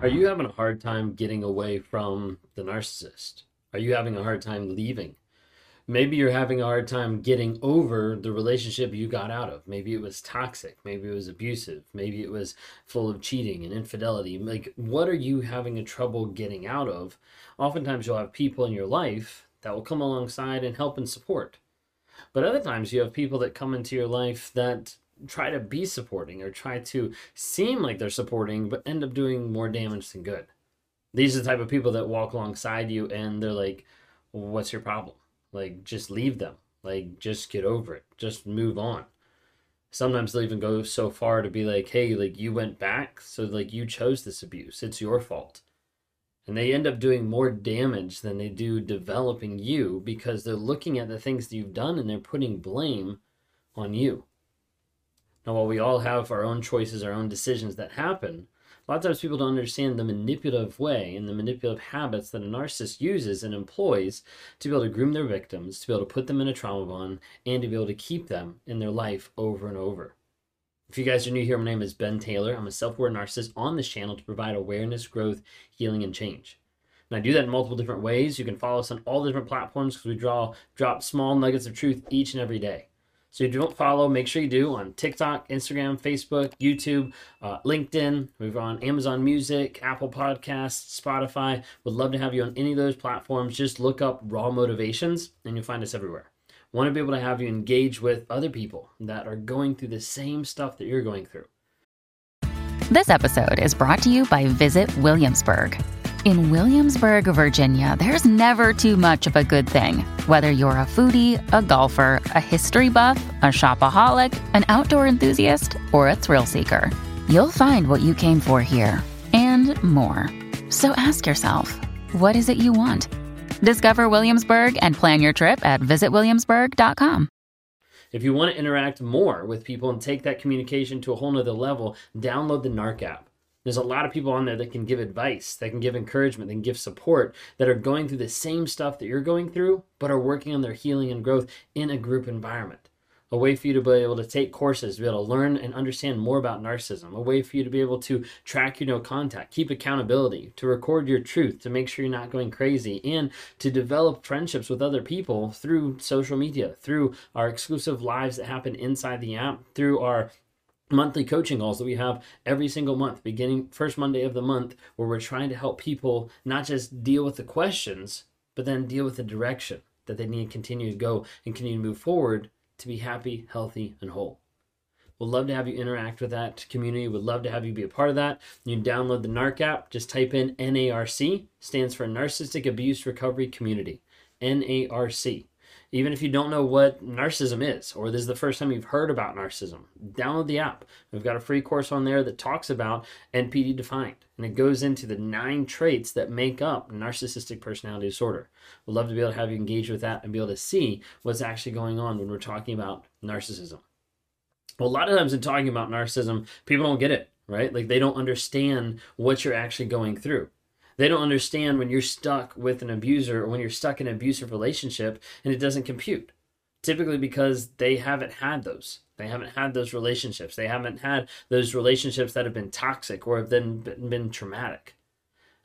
Are you having a hard time getting away from the narcissist? Are you having a hard time leaving? Maybe you're having a hard time getting over the relationship you got out of. Maybe it was toxic. Maybe it was abusive. Maybe it was full of cheating and infidelity. Like, what are you having a trouble getting out of? Oftentimes, you'll have people in your life that will come alongside and help and support. But other times, you have people that come into your life that try to be supporting or try to seem like they're supporting, but end up doing more damage than good. These are the type of people that walk alongside you and they're like, What's your problem? Like, just leave them. Like, just get over it. Just move on. Sometimes they'll even go so far to be like, hey, like, you went back. So, like, you chose this abuse. It's your fault. And they end up doing more damage than they do developing you because they're looking at the things that you've done and they're putting blame on you. Now, while we all have our own choices, our own decisions that happen, a lot of times people don't understand the manipulative way and the manipulative habits that a narcissist uses and employs to be able to groom their victims, to be able to put them in a trauma bond, and to be able to keep them in their life over and over. If you guys are new here, my name is Ben Taylor. I'm a self aware narcissist on this channel to provide awareness, growth, healing, and change. And I do that in multiple different ways. You can follow us on all the different platforms because we draw drop small nuggets of truth each and every day. So if you don't follow, make sure you do on TikTok, Instagram, Facebook, YouTube, uh, LinkedIn. We're on Amazon Music, Apple Podcasts, Spotify. Would love to have you on any of those platforms. Just look up Raw Motivations and you'll find us everywhere. Want to be able to have you engage with other people that are going through the same stuff that you're going through. This episode is brought to you by Visit Williamsburg. In Williamsburg, Virginia, there's never too much of a good thing. Whether you're a foodie, a golfer, a history buff, a shopaholic, an outdoor enthusiast, or a thrill seeker, you'll find what you came for here and more. So ask yourself, what is it you want? Discover Williamsburg and plan your trip at visitwilliamsburg.com. If you want to interact more with people and take that communication to a whole nother level, download the NARC app. There's a lot of people on there that can give advice, that can give encouragement, that can give support, that are going through the same stuff that you're going through, but are working on their healing and growth in a group environment. A way for you to be able to take courses, to be able to learn and understand more about narcissism. A way for you to be able to track your no contact, keep accountability, to record your truth, to make sure you're not going crazy, and to develop friendships with other people through social media, through our exclusive lives that happen inside the app, through our monthly coaching calls that we have every single month beginning first monday of the month where we're trying to help people not just deal with the questions but then deal with the direction that they need to continue to go and continue to move forward to be happy healthy and whole We'd love to have you interact with that community. We'd love to have you be a part of that. You can download the NARC app. Just type in NARC, stands for Narcissistic Abuse Recovery Community. NARC. Even if you don't know what narcissism is, or this is the first time you've heard about narcissism, download the app. We've got a free course on there that talks about NPD defined, and it goes into the nine traits that make up narcissistic personality disorder. We'd love to be able to have you engage with that and be able to see what's actually going on when we're talking about narcissism. Well, a lot of times in talking about narcissism, people don't get it, right? Like they don't understand what you're actually going through. They don't understand when you're stuck with an abuser or when you're stuck in an abusive relationship and it doesn't compute. Typically because they haven't had those. They haven't had those relationships. They haven't had those relationships that have been toxic or have been, been traumatic.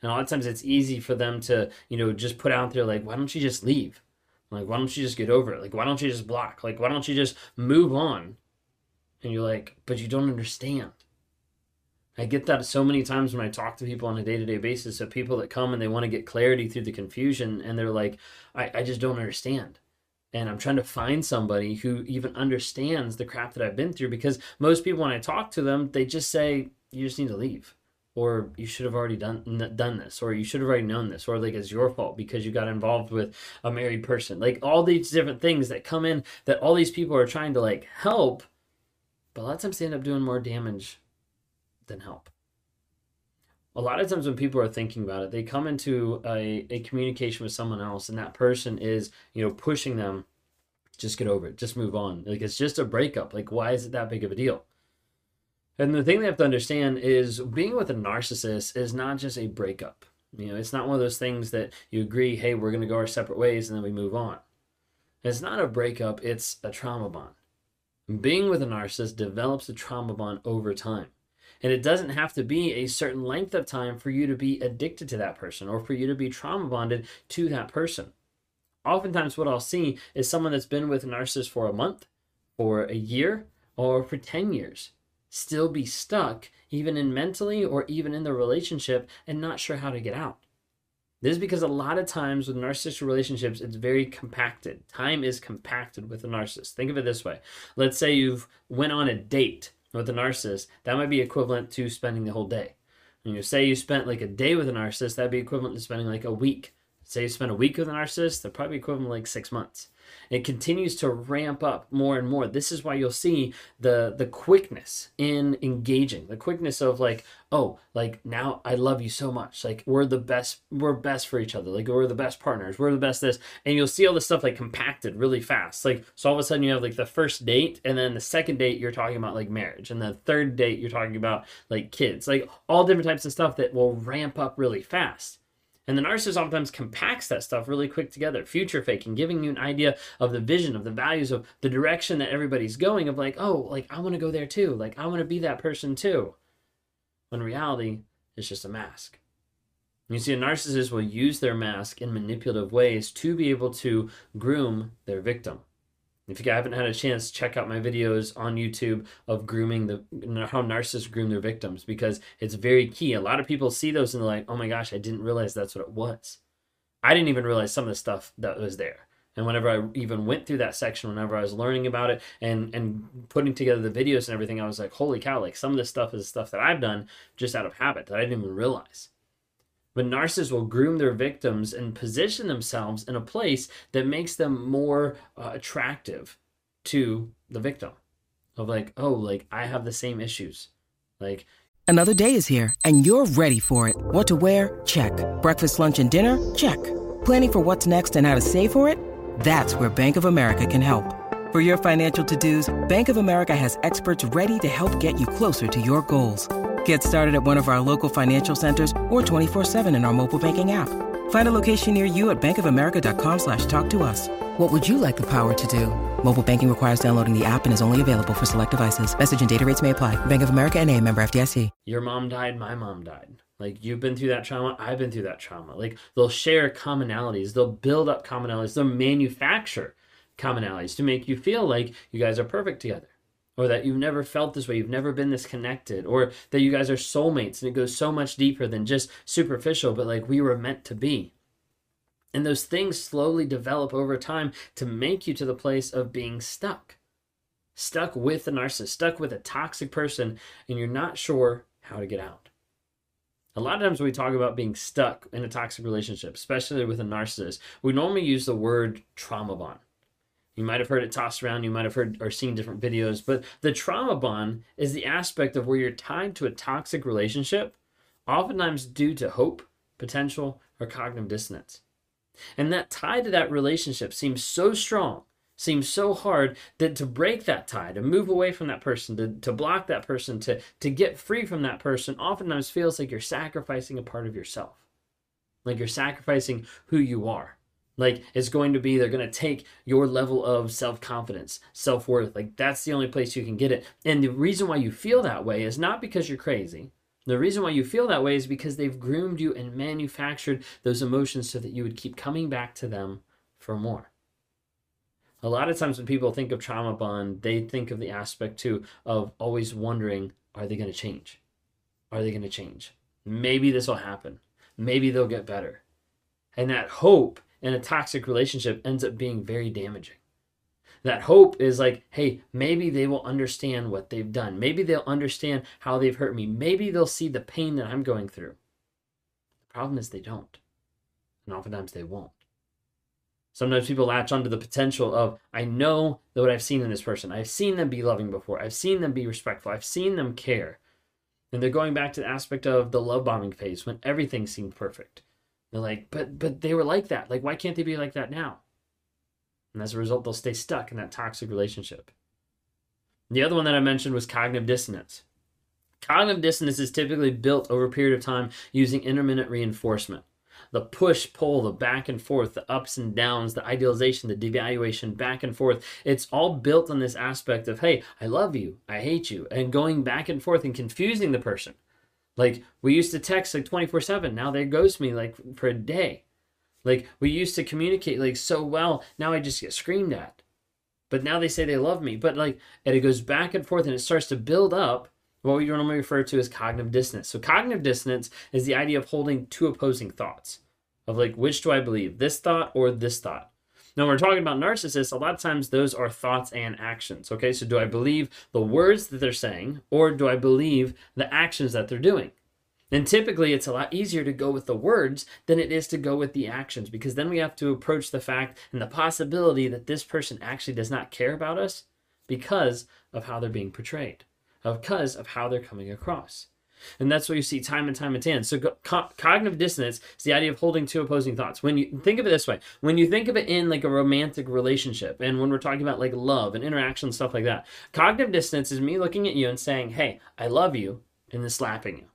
And a lot of times it's easy for them to, you know, just put out there like, why don't you just leave? Like, why don't you just get over it? Like, why don't you just block? Like, why don't you just move on? And you're like, but you don't understand. I get that so many times when I talk to people on a day to day basis of people that come and they want to get clarity through the confusion and they're like, I, I just don't understand. And I'm trying to find somebody who even understands the crap that I've been through because most people, when I talk to them, they just say, you just need to leave. Or you should have already done done this, or you should have already known this, or like it's your fault because you got involved with a married person. Like all these different things that come in that all these people are trying to like help, but a lot of times they end up doing more damage than help. A lot of times when people are thinking about it, they come into a, a communication with someone else and that person is, you know, pushing them, just get over it, just move on. Like it's just a breakup. Like, why is it that big of a deal? And the thing they have to understand is being with a narcissist is not just a breakup. You know, it's not one of those things that you agree, hey, we're going to go our separate ways and then we move on. It's not a breakup, it's a trauma bond. Being with a narcissist develops a trauma bond over time. And it doesn't have to be a certain length of time for you to be addicted to that person or for you to be trauma bonded to that person. Oftentimes, what I'll see is someone that's been with a narcissist for a month, for a year, or for 10 years still be stuck, even in mentally or even in the relationship, and not sure how to get out. This is because a lot of times with narcissistic relationships, it's very compacted. Time is compacted with a narcissist. Think of it this way. Let's say you've went on a date with a narcissist. That might be equivalent to spending the whole day. And you say you spent like a day with a narcissist, that'd be equivalent to spending like a week. Say you spend a week with a narcissist, they're probably equivalent like six months. It continues to ramp up more and more. This is why you'll see the the quickness in engaging, the quickness of like, oh, like now I love you so much. Like we're the best, we're best for each other. Like we're the best partners. We're the best this. And you'll see all this stuff like compacted really fast. Like so all of a sudden you have like the first date and then the second date you're talking about like marriage. And the third date you're talking about like kids. Like all different types of stuff that will ramp up really fast. And the narcissist oftentimes compacts that stuff really quick together, future faking, giving you an idea of the vision, of the values, of the direction that everybody's going, of like, oh, like I want to go there too. Like I want to be that person too. When reality, it's just a mask. You see, a narcissist will use their mask in manipulative ways to be able to groom their victim. If you haven't had a chance, check out my videos on YouTube of grooming the how narcissists groom their victims because it's very key. A lot of people see those and they're like, "Oh my gosh, I didn't realize that's what it was." I didn't even realize some of the stuff that was there. And whenever I even went through that section, whenever I was learning about it and and putting together the videos and everything, I was like, "Holy cow! Like some of this stuff is stuff that I've done just out of habit that I didn't even realize." But narcissists will groom their victims and position themselves in a place that makes them more uh, attractive to the victim. Of like, oh, like I have the same issues. Like, another day is here and you're ready for it. What to wear? Check. Breakfast, lunch, and dinner? Check. Planning for what's next and how to save for it? That's where Bank of America can help. For your financial to dos, Bank of America has experts ready to help get you closer to your goals. Get started at one of our local financial centers or 24-7 in our mobile banking app. Find a location near you at bankofamerica.com slash talk to us. What would you like the power to do? Mobile banking requires downloading the app and is only available for select devices. Message and data rates may apply. Bank of America and a member FDIC. Your mom died, my mom died. Like you've been through that trauma, I've been through that trauma. Like they'll share commonalities, they'll build up commonalities, they'll manufacture commonalities to make you feel like you guys are perfect together or that you've never felt this way, you've never been this connected, or that you guys are soulmates and it goes so much deeper than just superficial, but like we were meant to be. And those things slowly develop over time to make you to the place of being stuck. Stuck with a narcissist, stuck with a toxic person, and you're not sure how to get out. A lot of times when we talk about being stuck in a toxic relationship, especially with a narcissist, we normally use the word trauma bond. You might have heard it tossed around, you might have heard or seen different videos, but the trauma bond is the aspect of where you're tied to a toxic relationship, oftentimes due to hope, potential, or cognitive dissonance. And that tie to that relationship seems so strong, seems so hard that to break that tie, to move away from that person, to, to block that person, to, to get free from that person, oftentimes feels like you're sacrificing a part of yourself. Like you're sacrificing who you are. Like it's going to be, they're going to take your level of self confidence, self worth. Like that's the only place you can get it. And the reason why you feel that way is not because you're crazy. The reason why you feel that way is because they've groomed you and manufactured those emotions so that you would keep coming back to them for more. A lot of times when people think of trauma bond, they think of the aspect too of always wondering, are they going to change? Are they going to change? Maybe this will happen. Maybe they'll get better. And that hope in a toxic relationship ends up being very damaging. That hope is like, hey, maybe they will understand what they've done. Maybe they'll understand how they've hurt me. Maybe they'll see the pain that I'm going through. The problem is they don't. And oftentimes they won't. Sometimes people latch onto the potential of, I know that what I've seen in this person. I've seen them be loving before. I've seen them be respectful. I've seen them care. And they're going back to the aspect of the love bombing phase when everything seemed perfect. They're like, but but they were like that. Like, why can't they be like that now? And as a result, they'll stay stuck in that toxic relationship. The other one that I mentioned was cognitive dissonance. Cognitive dissonance is typically built over a period of time using intermittent reinforcement. the push pull, the back and forth, the ups and downs, the idealization, the devaluation, back and forth. It's all built on this aspect of, hey, I love you, I hate you, and going back and forth and confusing the person. Like we used to text like 24 7. Now they ghost me like for a day. Like we used to communicate like so well. Now I just get screamed at. But now they say they love me. But like, and it goes back and forth and it starts to build up what we normally refer to as cognitive dissonance. So cognitive dissonance is the idea of holding two opposing thoughts of like, which do I believe, this thought or this thought? Now, when we're talking about narcissists, a lot of times those are thoughts and actions. Okay, so do I believe the words that they're saying or do I believe the actions that they're doing? And typically, it's a lot easier to go with the words than it is to go with the actions because then we have to approach the fact and the possibility that this person actually does not care about us because of how they're being portrayed, because of how they're coming across. And that's what you see time and time again. So, co- cognitive dissonance is the idea of holding two opposing thoughts. When you think of it this way, when you think of it in like a romantic relationship, and when we're talking about like love and interaction, and stuff like that, cognitive dissonance is me looking at you and saying, Hey, I love you, and then slapping you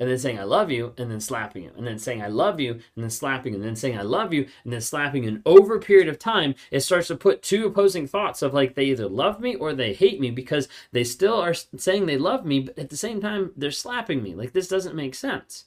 and then saying I love you and then slapping you and then saying I love you and then slapping and then saying I love you and then slapping and over a period of time it starts to put two opposing thoughts of like they either love me or they hate me because they still are saying they love me but at the same time they're slapping me. Like this doesn't make sense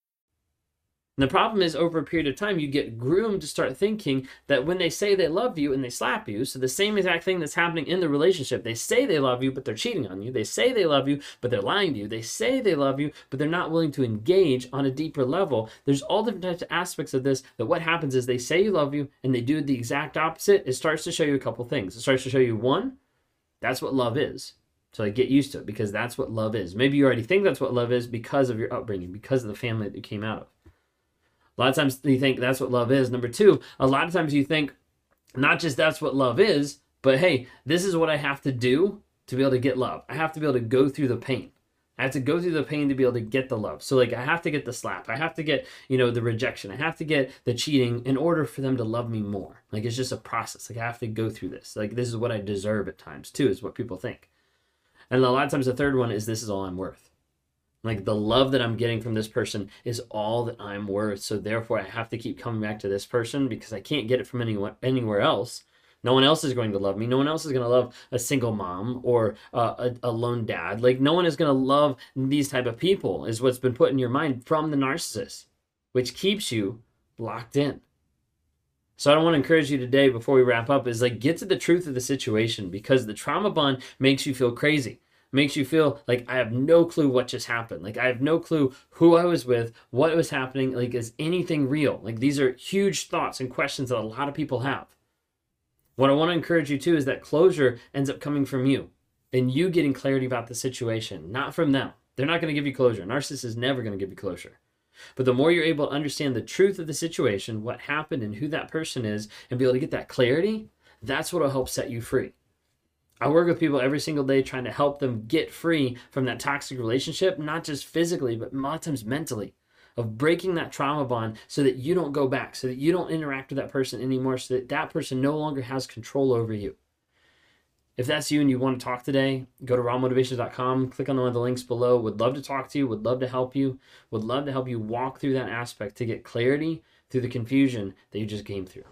And the problem is, over a period of time, you get groomed to start thinking that when they say they love you and they slap you, so the same exact thing that's happening in the relationship, they say they love you, but they're cheating on you. They say they love you, but they're lying to you. They say they love you, but they're not willing to engage on a deeper level. There's all different types of aspects of this that what happens is they say you love you and they do the exact opposite. It starts to show you a couple things. It starts to show you one, that's what love is. So like get used to it because that's what love is. Maybe you already think that's what love is because of your upbringing, because of the family that you came out of. A lot of times you think that's what love is. Number two, a lot of times you think not just that's what love is, but hey, this is what I have to do to be able to get love. I have to be able to go through the pain. I have to go through the pain to be able to get the love. So like I have to get the slap. I have to get, you know, the rejection. I have to get the cheating in order for them to love me more. Like it's just a process. Like I have to go through this. Like this is what I deserve at times too, is what people think. And a lot of times the third one is this is all I'm worth. Like the love that I'm getting from this person is all that I'm worth. So therefore, I have to keep coming back to this person because I can't get it from anyone anywhere else. No one else is going to love me. No one else is going to love a single mom or a, a lone dad. Like no one is going to love these type of people. Is what's been put in your mind from the narcissist, which keeps you locked in. So I don't want to encourage you today before we wrap up is like get to the truth of the situation because the trauma bond makes you feel crazy makes you feel like I have no clue what just happened. Like I have no clue who I was with, what was happening. Like, is anything real? Like, these are huge thoughts and questions that a lot of people have. What I want to encourage you to is that closure ends up coming from you and you getting clarity about the situation, not from them. They're not going to give you closure. Narcissist is never going to give you closure. But the more you're able to understand the truth of the situation, what happened, and who that person is, and be able to get that clarity, that's what will help set you free. I work with people every single day trying to help them get free from that toxic relationship, not just physically, but a lot of times mentally, of breaking that trauma bond so that you don't go back, so that you don't interact with that person anymore, so that that person no longer has control over you. If that's you and you want to talk today, go to rawmotivations.com, click on one of the links below. Would love to talk to you, would love to help you, would love to help you walk through that aspect to get clarity through the confusion that you just came through.